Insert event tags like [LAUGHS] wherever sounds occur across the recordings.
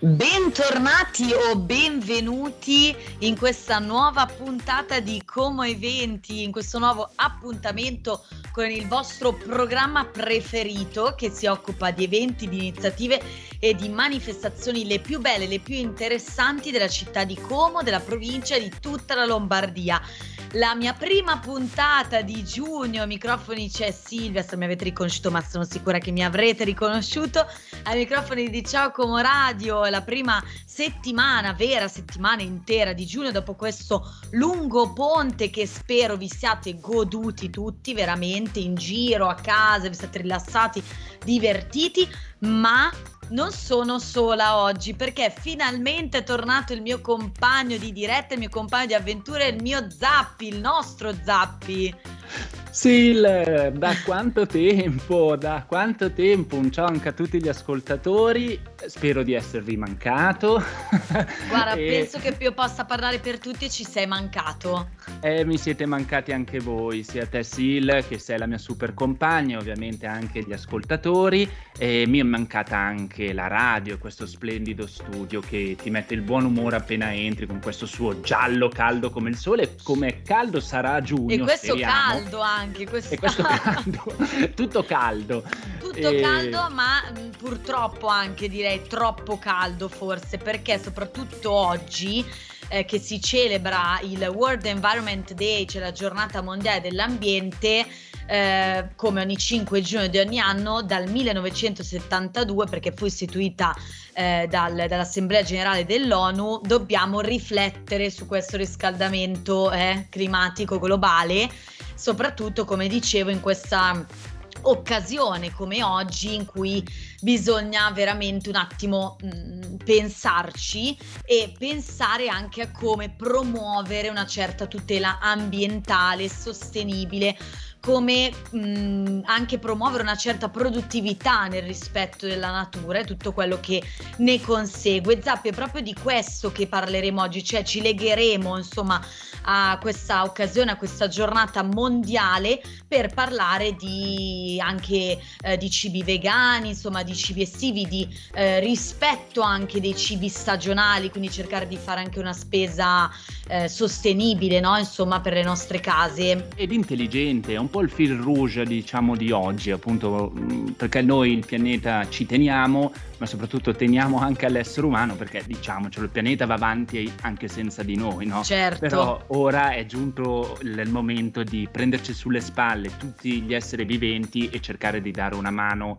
Bentornati o benvenuti in questa nuova puntata di Como Eventi, in questo nuovo appuntamento con il vostro programma preferito che si occupa di eventi, di iniziative e di manifestazioni le più belle, le più interessanti della città di Como, della provincia e di tutta la Lombardia la mia prima puntata di giugno. Microfoni c'è Silvia, se mi avete riconosciuto, ma sono sicura che mi avrete riconosciuto. Ai microfoni di Ciao Como Radio, la prima settimana, vera settimana intera di giugno, dopo questo lungo ponte che spero vi siate goduti tutti veramente in giro, a casa, vi siate rilassati, divertiti, ma non sono sola oggi perché finalmente è tornato il mio compagno di diretta, il mio compagno di avventure, il mio Zappi, il nostro Zappi. Sil, da quanto tempo, da quanto tempo, un ciao anche a tutti gli ascoltatori, spero di esservi mancato. [LAUGHS] Guarda, e... penso che io possa parlare per tutti e ci sei mancato. Eh, mi siete mancati anche voi, sia te Sil, che sei la mia super compagna, ovviamente anche gli ascoltatori, e mi è mancata anche la radio, questo splendido studio che ti mette il buon umore appena entri con questo suo giallo caldo come il sole, come caldo sarà a giugno. E questo speriamo. caldo anche anche questo. E questo caldo, [LAUGHS] tutto caldo. Tutto e... caldo, ma mh, mm, purtroppo anche direi troppo caldo forse, perché soprattutto oggi eh, che si celebra il World Environment Day, cioè la giornata mondiale dell'ambiente, eh, come ogni 5 giugno di ogni anno dal 1972 perché fu istituita eh, dal, dall'Assemblea Generale dell'ONU, dobbiamo riflettere su questo riscaldamento eh, climatico globale soprattutto come dicevo in questa occasione come oggi in cui bisogna veramente un attimo mh, mm, pensarci e pensare anche a come promuovere una certa tutela ambientale sostenibile come mh, anche promuovere una certa produttività nel rispetto della natura e tutto quello che ne consegue. Zappi è proprio di questo che parleremo oggi, cioè ci legheremo insomma a questa occasione, a questa giornata mondiale per parlare di anche eh, di cibi vegani, insomma di cibi estivi, di eh, rispetto anche dei cibi stagionali, quindi cercare di fare anche una spesa eh, sostenibile, no? Insomma, per le nostre case. Ed intelligente, è un po' il fil rouge, diciamo, di oggi, appunto, mm, perché noi il pianeta ci teniamo, ma soprattutto teniamo anche all'essere umano, perché diciamocelo, il pianeta va avanti anche senza di noi, no? Certo. Però ora è giunto il momento di prenderci sulle spalle tutti gli esseri viventi e cercare di dare una mano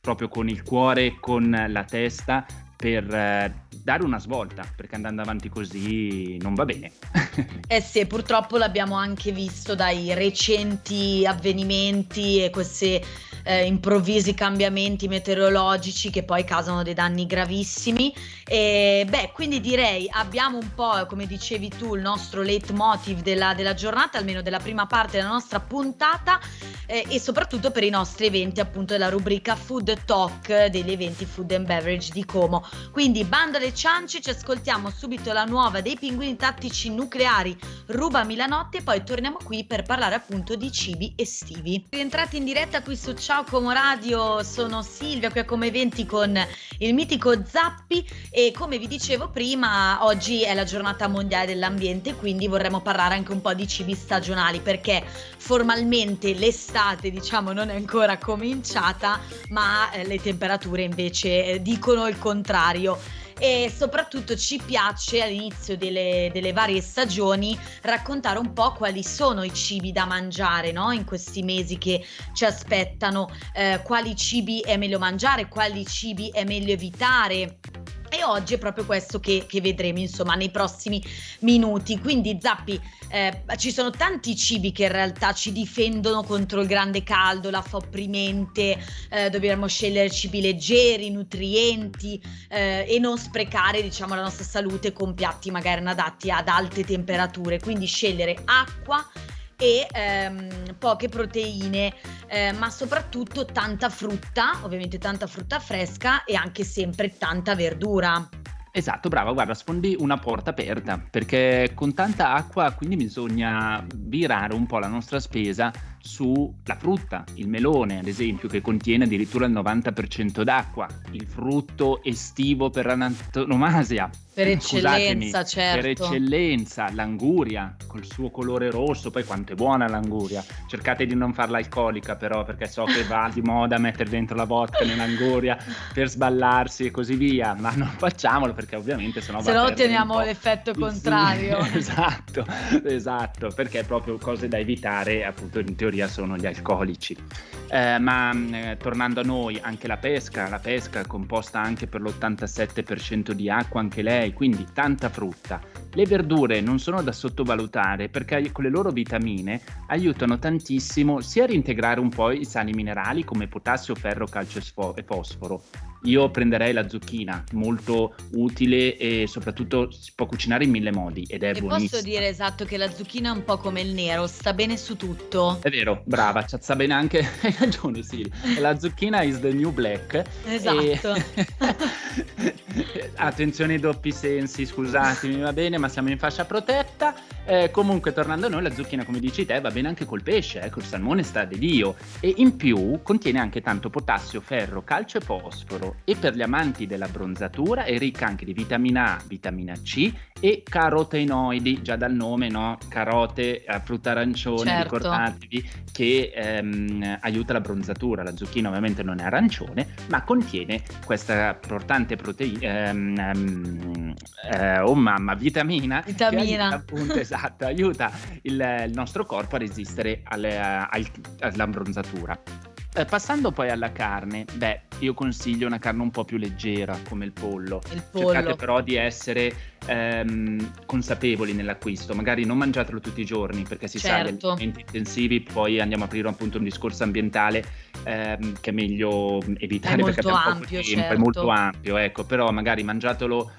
proprio con il cuore e con la testa per eh, dare una svolta, perché andando avanti così non va bene. [LAUGHS] eh sì, purtroppo l'abbiamo anche visto dai recenti avvenimenti e queste eh, improvvisi cambiamenti meteorologici che poi causano dei danni gravissimi. E beh, quindi direi abbiamo un po', come dicevi tu, il nostro leitmotiv della, della giornata, almeno della prima parte della nostra puntata eh, e soprattutto per i nostri eventi appunto della rubrica Food Talk degli eventi Food and Beverage di Como. Quindi bando alle ciance, ci ascoltiamo subito la nuova dei pinguini tattici nucleari Ruba Milanotti e poi torniamo qui per parlare appunto di cibi estivi. Rientrati in diretta qui su Ciao Como Radio, sono Silvia qui a Come Eventi con il mitico Zappi e come vi dicevo prima oggi è la giornata mondiale dell'ambiente quindi vorremmo parlare anche un po' di cibi stagionali perché formalmente l'estate diciamo non è ancora cominciata ma eh, le temperature invece eh, dicono il contrario e soprattutto ci piace all'inizio delle, delle, varie stagioni raccontare un po' quali sono i cibi da mangiare no? in questi mesi che ci aspettano, eh, quali cibi è meglio mangiare, quali cibi è meglio evitare. E oggi è proprio questo che, che vedremo, insomma, nei prossimi minuti. Quindi, Zappi, eh, ci sono tanti cibi che in realtà ci difendono contro il grande caldo, la opprimente, eh, dobbiamo scegliere cibi leggeri, nutrienti eh, e non sprecare, diciamo, la nostra salute con piatti magari adatti ad alte temperature. Quindi scegliere acqua e ehm, poche proteine, eh, ma soprattutto tanta frutta, ovviamente tanta frutta fresca e anche sempre tanta verdura. Esatto, brava, guarda, sfondi una porta aperta, perché con tanta acqua quindi bisogna virare un po' la nostra spesa sulla frutta, il melone ad esempio che contiene addirittura il 90% d'acqua, il frutto estivo per antonomasia. Per eccellenza, certo. Per eccellenza, l'anguria col suo colore rosso, poi quanto è buona l'anguria. Cercate di non farla alcolica però perché so che va di moda mettere dentro la vodka nell'anguria per sballarsi e così via, ma non facciamolo perché ovviamente sennò Se no otteniamo l'effetto contrario. Sì, [LAUGHS] esatto, esatto, perché proprio cose da evitare appunto in teoria sono gli alcolici. Eh, ma eh, tornando a noi, anche la pesca, la pesca è composta anche per l'87% di acqua, anche lei, quindi tanta frutta. Le verdure non sono da sottovalutare perché con le loro vitamine aiutano tantissimo sia a reintegrare un po' i sali minerali come potassio, ferro, calcio e fosforo, io prenderei la zucchina, molto utile e soprattutto si può cucinare in mille modi ed è e buonissima. posso dire esatto che la zucchina è un po' come il nero, sta bene su tutto. È vero, brava, sta bene anche, [LAUGHS] hai ragione sì, la zucchina is the new black. Esatto. E... [LAUGHS] [LAUGHS] Attenzione ai doppi sensi, scusatemi, va bene, ma siamo in fascia protetta. Eh, comunque, tornando a noi, la zucchina, come dici te, va bene anche col pesce, eh, col salmone sta di Dio. E in più contiene anche tanto potassio, ferro, calcio e fosforo e per gli amanti della bronzatura è ricca anche di vitamina A, vitamina C e carotenoidi, già dal nome, no? Carote, eh, frutta arancione, certo. ricordatevi che ehm, aiuta la bronzatura. La zucchina ovviamente non è arancione, ma contiene questa importante proteina, ehm, ehm, eh, oh mamma, vitamina. Vitamina. Aiuta, appunto, [LAUGHS] esatto, aiuta il, il, nostro corpo a resistere alle, al, alla bronzatura. Eh, passando poi alla carne, beh, io consiglio una carne un po' più leggera come il pollo. Il pollo. Cercate però di essere ehm, consapevoli nell'acquisto, magari non mangiatelo tutti i giorni perché si certo. sa che alimenti intensivi, poi andiamo a aprire appunto un discorso ambientale ehm, che è meglio evitare è perché abbiamo ampio, poco tempo, certo. è molto ampio, ecco, però magari mangiatelo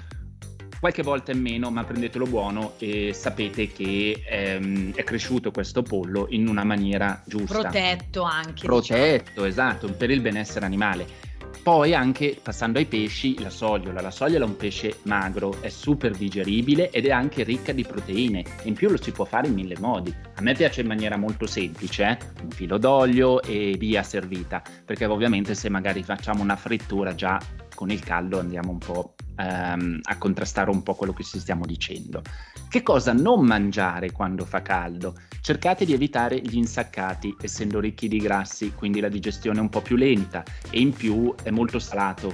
qualche volta in meno, ma prendetelo buono e sapete che ehm, è cresciuto questo pollo in una maniera giusta. Protetto anche. Protetto, diciamo. esatto, per il benessere animale. Poi anche passando ai pesci, la sogliola. La sogliola è un pesce magro, è super digeribile ed è anche ricca di proteine. In più lo si può fare in mille modi. A me piace in maniera molto semplice, eh? un filo d'olio e via servita, perché ovviamente se magari facciamo una frittura già con il caldo andiamo un po' ehm, a contrastare un po' quello che ci stiamo dicendo. Che cosa non mangiare quando fa caldo? Cercate di evitare gli insaccati, essendo ricchi di grassi, quindi la digestione è un po' più lenta e in più è molto salato,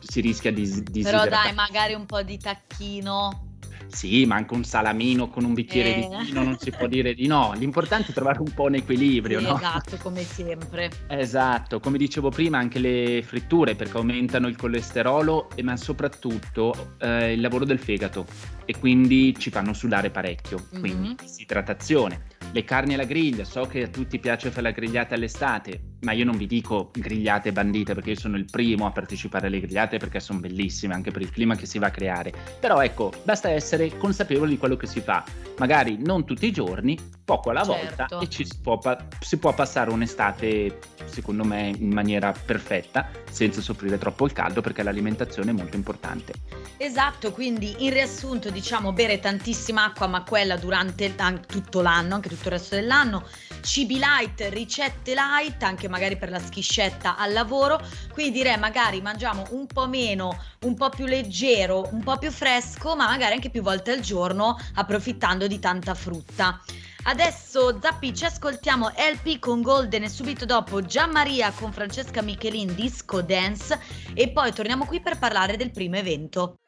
si rischia di, di Però dai, magari un po' di tacchino sì, ma anche un salamino con un bicchiere eh. di vino non si può dire di no. L'importante è trovare un po' un equilibrio, sì, no? Esatto, come sempre. Esatto, come dicevo prima, anche le fritture perché aumentano il colesterolo, ma soprattutto eh, il lavoro del fegato e quindi ci fanno sudare parecchio. Quindi mm-hmm. disidratazione le carni alla griglia, so che a tutti piace fare la grigliata all'estate, ma io non vi dico grigliate bandite perché io sono il primo a partecipare alle grigliate perché sono bellissime anche per il clima che si va a creare. Però ecco, basta essere consapevoli di quello che si fa. Magari non tutti i giorni, poco alla certo. volta e ci si può, si può passare un'estate, secondo me, in maniera perfetta, senza soffrire troppo il caldo perché l'alimentazione è molto importante. Esatto, quindi in riassunto diciamo bere tantissima acqua, ma quella durante tutto l'anno, anche tutto il resto dell'anno, cibi light, ricette light, anche magari per la schiscetta al lavoro, quindi direi magari mangiamo un po' meno, un po' più leggero, un po' più fresco, ma magari anche più volte al giorno, approfittando di tanta frutta. Adesso Zappi ci ascoltiamo LP con Golden e subito dopo Gianmaria con Francesca Michelin Disco Dance e poi torniamo qui per parlare del primo evento.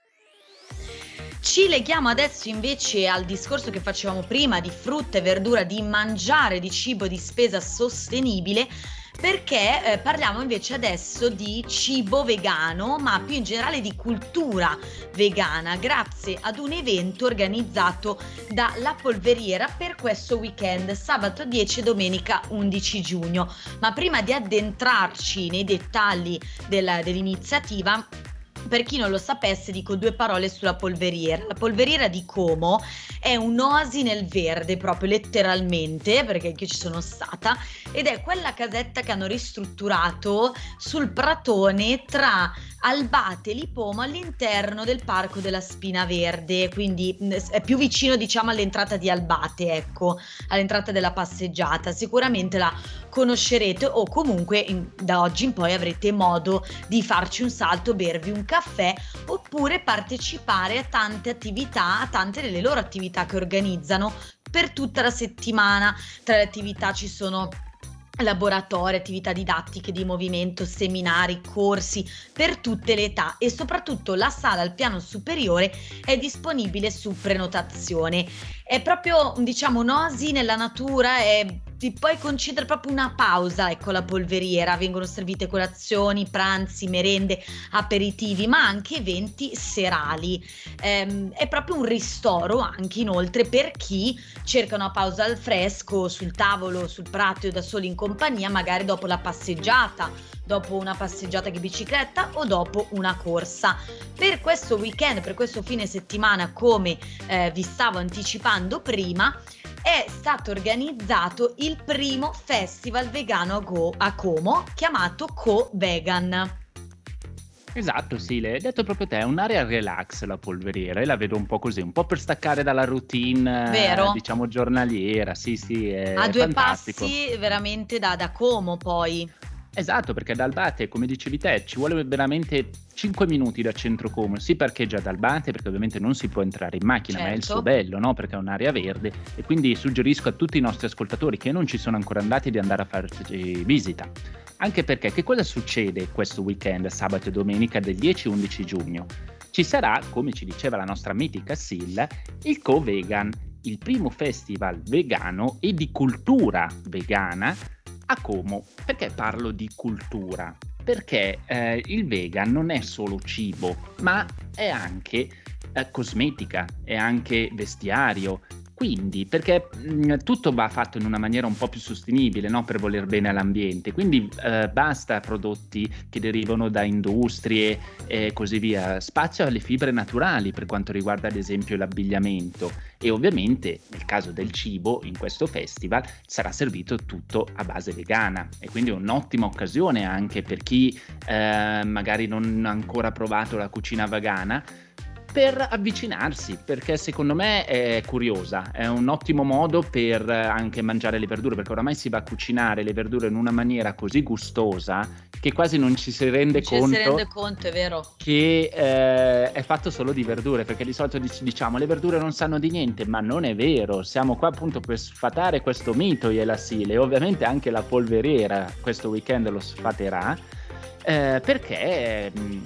Ci leghiamo adesso invece al discorso che facevamo prima di frutta e verdura, di mangiare di cibo di spesa sostenibile perché eh, parliamo invece adesso di cibo vegano, ma più in generale di cultura vegana, grazie ad un evento organizzato da La Polveriera per questo weekend, sabato 10 e domenica 11 giugno. Ma prima di addentrarci nei dettagli della, dell'iniziativa, per chi non lo sapesse, dico due parole sulla polveriera. La polveriera di Como è un'oasi nel verde, proprio letteralmente, perché anche ci sono stata, ed è quella casetta che hanno ristrutturato sul pratone tra Albate e Lipomo all'interno del parco della Spina Verde, quindi è più vicino diciamo all'entrata di Albate, ecco, all'entrata della passeggiata. Sicuramente la conoscerete o comunque in, da oggi in poi avrete modo di farci un salto, bervi un caffè oppure partecipare a tante attività, a tante delle loro attività che organizzano per tutta la settimana. Tra le attività ci sono laboratori, attività didattiche di movimento, seminari, corsi per tutte le età e soprattutto la sala al piano superiore è disponibile su prenotazione. È proprio diciamo un'oasi nella natura, è ti puoi concedere proprio una pausa, ecco la polveriera, vengono servite colazioni, pranzi, merende, aperitivi, ma anche eventi serali. Ehm, è proprio un ristoro anche inoltre per chi cerca una pausa al fresco, sul tavolo, sul prato o da soli in compagnia, magari dopo la passeggiata, dopo una passeggiata di bicicletta o dopo una corsa. Per questo weekend, per questo fine settimana, come eh, vi stavo anticipando prima, è stato organizzato il primo festival vegano a, Go- a Como chiamato Co Vegan. Esatto, sì, l'hai detto proprio te, è un'area relax la polveriera, e la vedo un po' così, un po' per staccare dalla routine, Vero. diciamo, giornaliera, sì, sì, è A due fantastico. passi veramente da, da Como poi. Esatto, perché da Albate, come dicevi te, ci vuole veramente 5 minuti da centro Como. Si parcheggia ad Albate perché ovviamente non si può entrare in macchina, ma è il Certo. suo bello, no? Perché è un'area verde e quindi suggerisco a tutti i nostri ascoltatori che non ci sono ancora andati di andare a farci visita. Anche perché che cosa succede questo weekend, sabato e domenica del 10 e 11 giugno? Ci sarà, come ci diceva la nostra mitica Sil, il Co-Vegan, il primo festival vegano e di cultura vegana a Como. Perché parlo di cultura? Perché eh, il vegan non è solo cibo, ma è anche eh, cosmetica, è anche vestiario. Quindi, perché mh, tutto va fatto in una maniera un po' più sostenibile, no? per voler bene all'ambiente. Quindi eh, basta prodotti che derivano da industrie e così via. Spazio alle fibre naturali per quanto riguarda ad esempio l'abbigliamento. E ovviamente nel caso del cibo, in questo festival, sarà servito tutto a base vegana. E quindi è un'ottima occasione anche per chi eh, magari non ha ancora provato la cucina vegana per avvicinarsi, perché secondo me è curiosa, è un ottimo modo per eh, anche mangiare le verdure, perché oramai si va a cucinare le verdure in una maniera così gustosa che quasi non ci si rende Ci conto si rende conto, è vero. che eh, è fatto solo di verdure, perché di solito dic- diciamo le verdure non sanno di niente, ma non è vero, siamo qua appunto per sfatare questo mito io e la Sile, ovviamente anche la polveriera questo weekend lo sfaterà, eh, perché mh,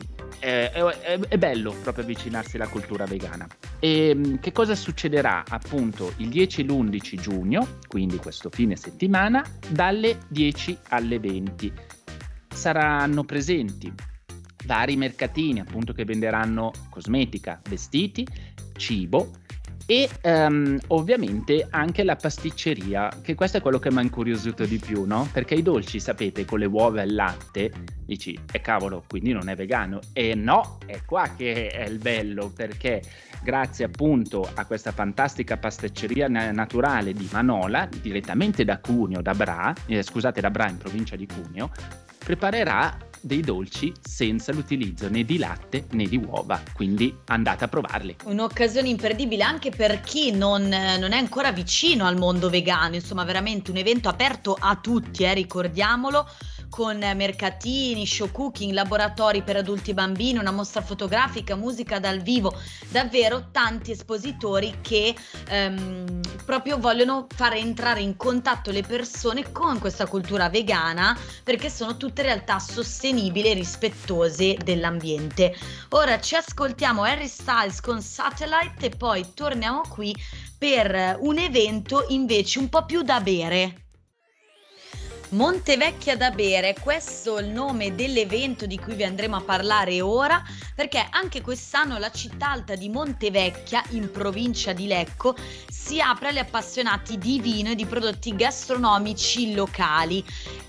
è, è- è bello proprio avvicinarsi alla cultura vegana. E mh, che cosa succederà appunto il 10 e l'11 giugno, quindi questo fine settimana, dalle 10 alle 20? Saranno presenti vari mercatini appunto che venderanno cosmetica, vestiti, cibo e ehm, ovviamente anche la pasticceria, che questo è quello che mi ha incuriosito di più, no? Perché i dolci, sapete, con le uova e il latte, dici, e cavolo, quindi non è vegano. E no, è qua che è il bello, perché grazie appunto a questa fantastica pasticceria na- naturale di Manola, direttamente da Cuneo, da Bra, eh, scusate, da Bra in provincia di Cuneo, preparerà dei dolci senza l'utilizzo né di latte né di uova, quindi andate a provarli. Un'occasione imperdibile anche per chi non, non è ancora vicino al mondo vegano, insomma veramente un evento aperto a tutti, eh, ricordiamolo, con mercatini, show cooking, laboratori per adulti e bambini, una mostra fotografica, musica dal vivo, davvero tanti espositori che ehm, proprio vogliono fare entrare in contatto le persone con questa cultura vegana perché sono tutte realtà sostenibili e rispettose dell'ambiente. Ora ci ascoltiamo Harry Styles con Satellite e poi torniamo qui per un evento invece un po' più da bere. Montevecchia da bere, questo è il nome dell'evento di cui vi andremo a parlare ora, perché anche quest'anno la città alta di Montevecchia, in provincia di Lecco, si apre agli appassionati di vino e di prodotti gastronomici locali.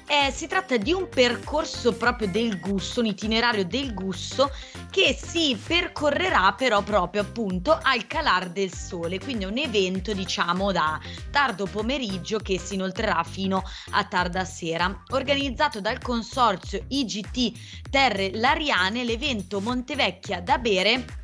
Eh, si tratta di un percorso proprio del gusto, un itinerario del gusto che si percorrerà però proprio appunto al calar del sole, quindi un evento diciamo da tardo pomeriggio che si inoltrerà fino a tarda sera. Organizzato dal consorzio IGT Terre Lariane, l'evento Montevecchia da bere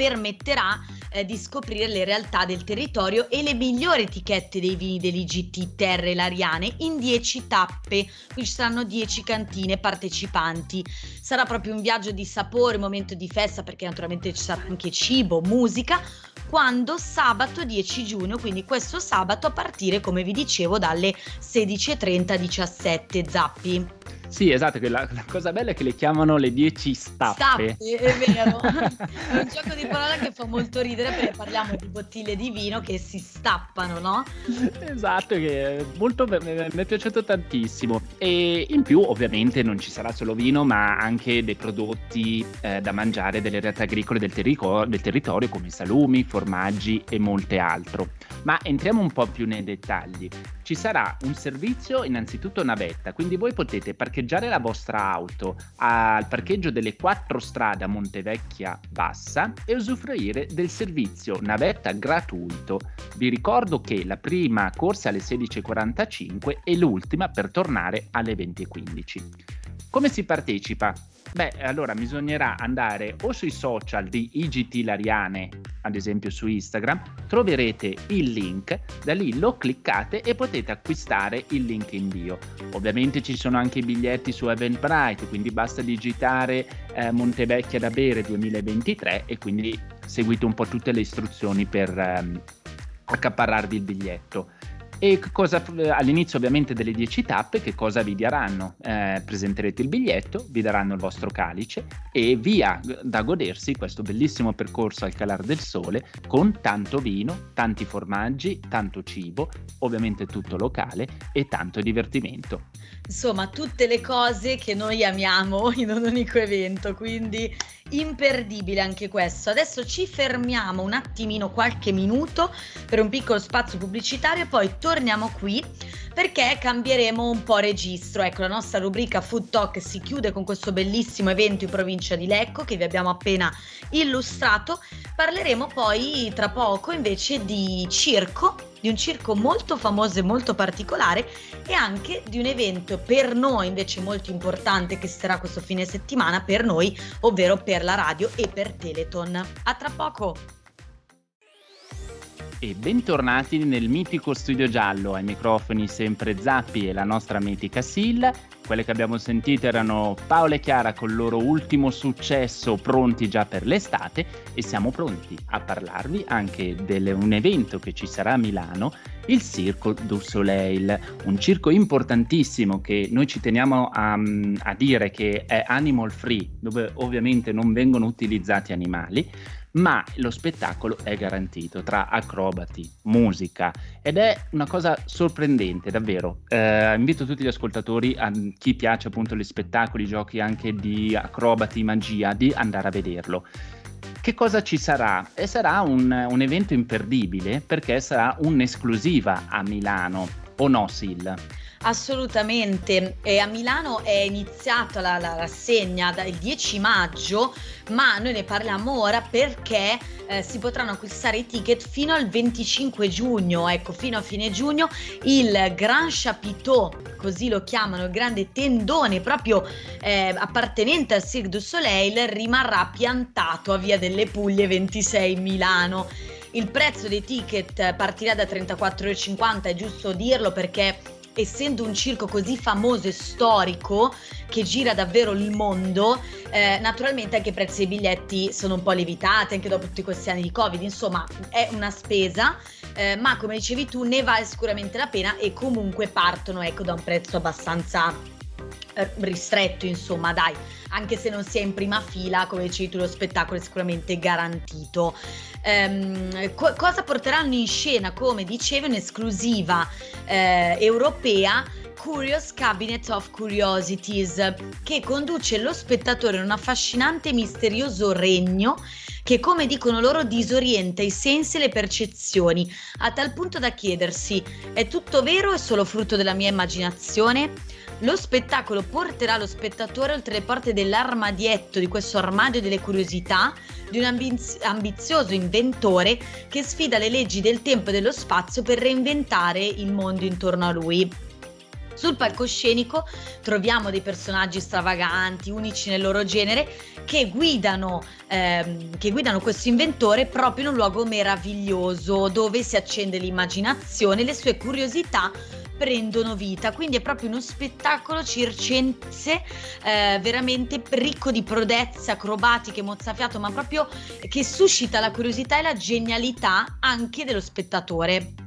permetterà eh, di scoprire le realtà del territorio e le migliori etichette dei vini dell'IGT Terre Lariane in 10 tappe. Qui ci saranno 10 cantine partecipanti. Sarà proprio un viaggio di sapore, momento di festa perché naturalmente ci sarà anche cibo, musica, quando sabato 10 giugno, quindi questo sabato a partire, come vi dicevo, dalle 16.30 17 zappi. Sì, esatto, la, la, cosa bella è che le chiamano le 10 stappe. Stappe, è vero. [LAUGHS] è un gioco di parole che fa molto ridere perché parliamo di bottiglie di vino che si stappano, no? Esatto, che molto, mi è piaciuto tantissimo. E in più, ovviamente, non ci sarà solo vino, ma anche dei prodotti eh, da mangiare delle realtà agricole del, terrico- del territorio, come salumi, formaggi e molte altro. Ma entriamo un po' più nei dettagli. Ci sarà un servizio, innanzitutto navetta, quindi voi potete parcheggiare la vostra auto al parcheggio delle quattro strade a Montevecchia Bassa e usufruire del servizio navetta gratuito. Vi ricordo che la prima corsa alle 16.45 e l'ultima per tornare alle 20.15. Come si partecipa? Beh, allora bisognerà andare o sui social di IGT Lariane, ad esempio su Instagram, troverete il link, da lì lo cliccate e potete acquistare il link in bio. Ovviamente ci sono anche i biglietti su Eventbrite, quindi basta digitare eh, Montevecchia da bere 2023 e quindi seguite un po' tutte le istruzioni per ehm, accaparrarvi il biglietto. E cosa, all'inizio ovviamente delle 10 tappe che cosa vi daranno? Eh, presenterete il biglietto, vi daranno il vostro calice e via da godersi questo bellissimo percorso al calar del sole con tanto vino, tanti formaggi, tanto cibo, ovviamente tutto locale e tanto divertimento. Insomma, tutte le cose che noi amiamo in un unico evento, quindi imperdibile anche questo. Adesso ci fermiamo un attimino, qualche minuto, per un piccolo spazio pubblicitario e poi torniamo qui perché cambieremo un po' registro. Ecco, la nostra rubrica Food Talk si chiude con questo bellissimo evento in provincia di Lecco che vi abbiamo appena illustrato. Parleremo poi tra poco invece di circo, di un circo molto famoso e molto particolare e anche di un evento per noi invece molto importante che sarà questo fine settimana per noi, ovvero per la radio e per Teleton. A tra poco! E bentornati nel mitico studio giallo, ai microfoni sempre Zappi e la nostra mitica Sil. Quelle che abbiamo sentito erano Paola e Chiara con il loro ultimo successo pronti già per l'estate e siamo pronti a parlarvi anche di un evento che ci sarà a Milano, il Circo du Soleil, un circo importantissimo che noi ci teniamo a, a dire che è animal free, dove ovviamente non vengono utilizzati animali ma lo spettacolo è garantito tra acrobati, musica ed è una cosa sorprendente davvero. Eh, invito tutti gli ascoltatori, a chi piace appunto gli spettacoli, i giochi anche di acrobati, magia, di andare a vederlo. Che cosa ci sarà? E sarà un, un evento imperdibile perché sarà un'esclusiva a Milano, o no Sil? Assolutamente, e a Milano è iniziata la, la rassegna il 10 maggio, ma noi ne parliamo ora perché eh, si potranno acquistare i ticket fino al 25 giugno, ecco, fino a fine giugno il Grand Chapiteau, così lo chiamano, il grande tendone proprio eh, appartenente al Cirque du Soleil, rimarrà piantato a Via delle Puglie 26 Milano. Il prezzo dei ticket partirà da 34,50, è giusto dirlo perché essendo un circo così famoso e storico che gira davvero il mondo, eh, naturalmente anche i prezzi dei biglietti sono un po' lievitati anche dopo tutti questi anni di Covid, insomma è una spesa, eh, ma come dicevi tu ne vale sicuramente la pena e comunque partono ecco, da un prezzo abbastanza eh, ristretto, insomma, dai, anche se non si è in prima fila, come dicevi tu, lo spettacolo è sicuramente garantito. Um, co- cosa porteranno in scena, come dicevo, un'esclusiva eh, europea Curious Cabinet of Curiosities, che conduce lo spettatore in un affascinante e misterioso regno che, come dicono loro, disorienta i sensi e le percezioni, a tal punto da chiedersi: è tutto vero o è solo frutto della mia immaginazione? Lo spettacolo porterà lo spettatore oltre le porte dell'armadietto, di questo armadio delle curiosità, di un ambiz- ambizioso inventore che sfida le leggi del tempo e dello spazio per reinventare il mondo intorno a lui. Sul palcoscenico troviamo dei personaggi stravaganti, unici nel loro genere, che guidano, ehm, che guidano questo inventore proprio in un luogo meraviglioso dove si accende l'immaginazione, le sue curiosità prendono vita, quindi è proprio uno spettacolo circense eh, veramente ricco di prodezze acrobatiche, mozzafiato, ma proprio che suscita la curiosità e la genialità anche dello spettatore.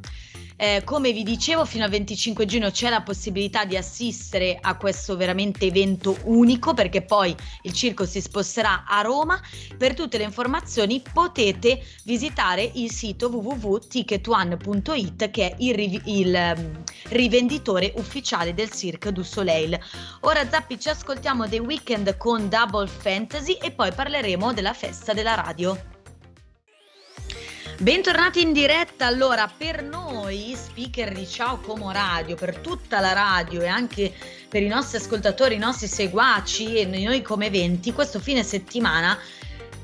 Eh, come vi dicevo, fino al 25 giugno c'è la possibilità di assistere a questo veramente evento unico perché poi il circo si sposterà a Roma. Per tutte le informazioni potete visitare il sito www.ticketone.it che è il, riv- il um, rivenditore ufficiale del Cirque du Soleil. Ora Zappi ci ascoltiamo The Weekend con Double Fantasy e poi parleremo della festa della radio. Bentornati in diretta, allora per noi speaker di Ciao Como Radio, per tutta la radio e anche per i nostri ascoltatori, i nostri seguaci e noi come eventi, questo fine settimana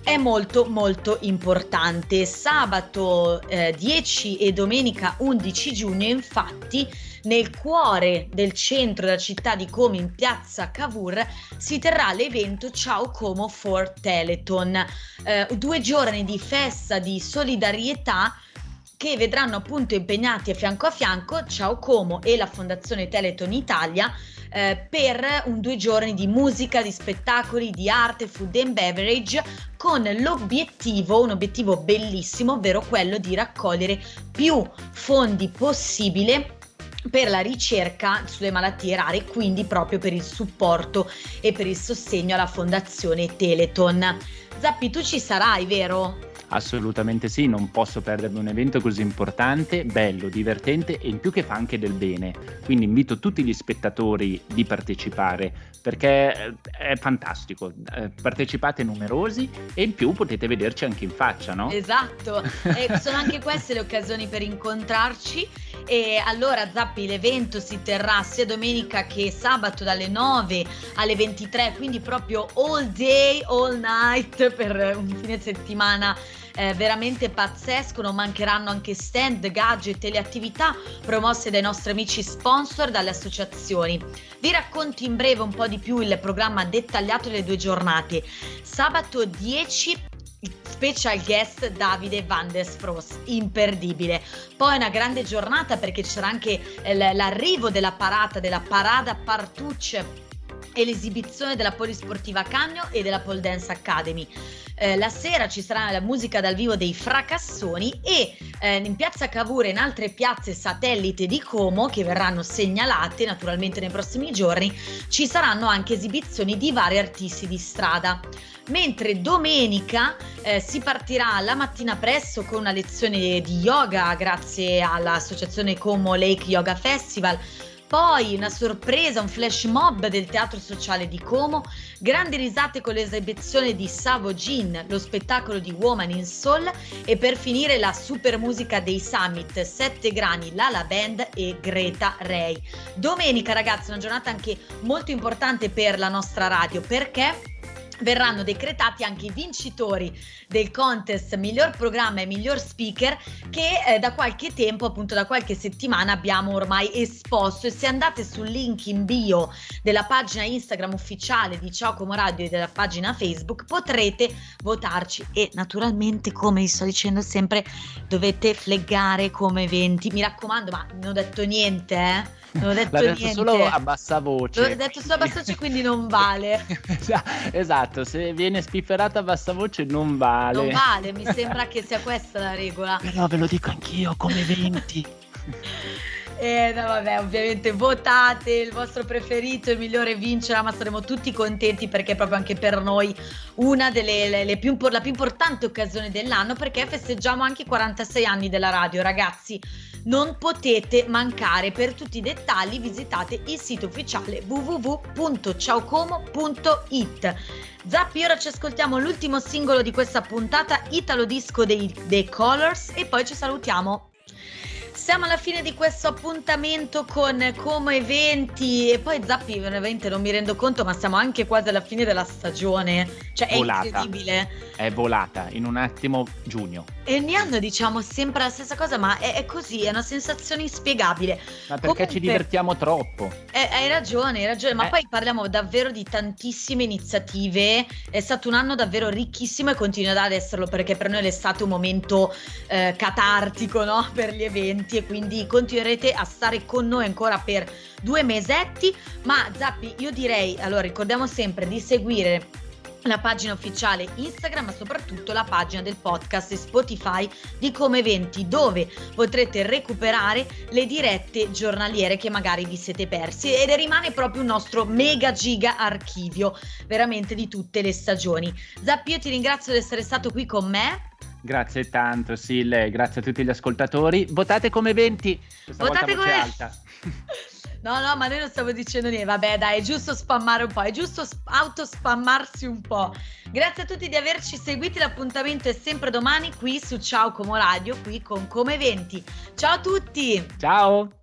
è molto molto importante. Sabato eh, 10 e domenica 11 giugno infatti nel cuore del centro della città di Como, in piazza Cavour, si terrà l'evento Ciao Como for Teleton. Eh, due giorni di festa di solidarietà che vedranno appunto impegnati fianco a fianco Ciao Como e la Fondazione Teleton Italia eh, per un due giorni di musica, di spettacoli, di arte, food and beverage con l'obiettivo, un obiettivo bellissimo, ovvero quello di raccogliere più fondi possibile per la ricerca sulle malattie rare, quindi proprio per il supporto e per il sostegno alla Fondazione Teleton. Zappi, tu ci sarai, vero? Assolutamente sì, non posso perdermi un evento così importante, bello, divertente e in più che fa anche del bene. Quindi invito tutti gli spettatori di partecipare perché eh, è fantastico. Eh, partecipate numerosi e in più potete vederci anche in faccia, no? Esatto, e [LAUGHS] sono anche queste le occasioni per incontrarci. E allora Zappi l'evento si terrà sia domenica che sabato dalle 9 alle 23, quindi proprio all day, all night per un fine settimana eh, veramente pazzesco, non mancheranno anche stand, gadget e le attività promosse dai nostri amici sponsor, dalle associazioni. Vi racconto in breve un po' di più il programma dettagliato delle due giornate. Sabato 10 special guest Davide Van der Spross, imperdibile. Poi una grande giornata perché c'era anche l'arrivo della parata, della parada Partucce e l'esibizione della Polisportiva Cagno e della Pole Dance Academy. Eh, la sera ci sarà la musica dal vivo dei Fracassoni e eh, in piazza Cavour e in altre piazze satellite di Como che verranno segnalate naturalmente nei prossimi giorni ci saranno anche esibizioni di vari artisti di strada mentre domenica eh, si partirà la mattina presto con una lezione di yoga grazie all'associazione Como Lake Yoga Festival poi una sorpresa, un flash mob del teatro sociale di Como, grandi risate con l'esibizione di Savo Gin, lo spettacolo di Woman in Soul e per finire la super musica dei Summit, Sette Grani, Lala Band e Greta Ray. Domenica ragazzi, una giornata anche molto importante per la nostra radio perché verranno decretati anche i vincitori del contest miglior programma e miglior speaker che eh, da qualche tempo, appunto da qualche settimana abbiamo ormai esposto. E se andate sul link in bio della pagina Instagram ufficiale di Ciao Como Radio e della pagina Facebook potrete votarci. E naturalmente come vi sto dicendo sempre dovete fleggare come eventi, mi raccomando ma non ho detto niente eh non ho detto L'ha detto niente. solo a bassa voce. L'ho detto solo a bassa voce, quindi non vale. [LAUGHS] esatto, se viene spifferata a bassa voce non vale. Non vale, mi sembra che sia questa la regola. Però ve lo dico anch'io come eventi. [LAUGHS] Eh, no, vabbè, ovviamente votate il vostro preferito, il migliore vincerà, ma saremo tutti contenti perché è proprio anche per noi una delle le, le più, la più importante occasione dell'anno perché festeggiamo anche i 46 anni della radio, ragazzi non potete mancare. Per tutti i dettagli visitate il sito ufficiale www.ciaocomo.it. Zappi, ora ci ascoltiamo l'ultimo singolo di questa puntata, Italo Disco dei The Colors e poi ci salutiamo. siamo alla fine di questo appuntamento con Come Eventi e poi Zappi veramente non mi rendo conto ma siamo anche quasi alla fine della stagione, cioè è Volata. incredibile. È volata, in un attimo giugno. E ogni anno diciamo sempre la stessa cosa ma è, è così, è una sensazione inspiegabile. Ma perché Comunque- ci divertiamo troppo? Eh, hai ragione, hai ragione, ma Eh. poi parliamo davvero di tantissime iniziative, è stato un anno davvero ricchissimo e continuerà ad esserlo perché per noi l'estate è un momento eh, catartico no? [LAUGHS] per gli eventi e quindi continuerete a stare con noi ancora per due mesetti, ma Zappi io direi, allora ricordiamo sempre di seguire la pagina ufficiale Instagram ma soprattutto la pagina del podcast e Spotify di Come Eventi dove potrete recuperare le dirette giornaliere che magari vi siete persi ed rimane proprio un nostro mega giga archivio veramente di tutte le stagioni. Zappi io ti ringrazio di essere stato qui con me. Grazie tanto, Sil, e grazie a tutti gli ascoltatori. Votate come 20, questa Votate come- alta. [LAUGHS] No, no, ma noi non stiamo dicendo niente. Vabbè, dai, è giusto spammare un po', è giusto sp- autospammarsi un po'. Grazie a tutti di averci seguiti. L'appuntamento è sempre domani qui su Ciao Como Radio, qui con Come Eventi. Ciao a tutti! Ciao!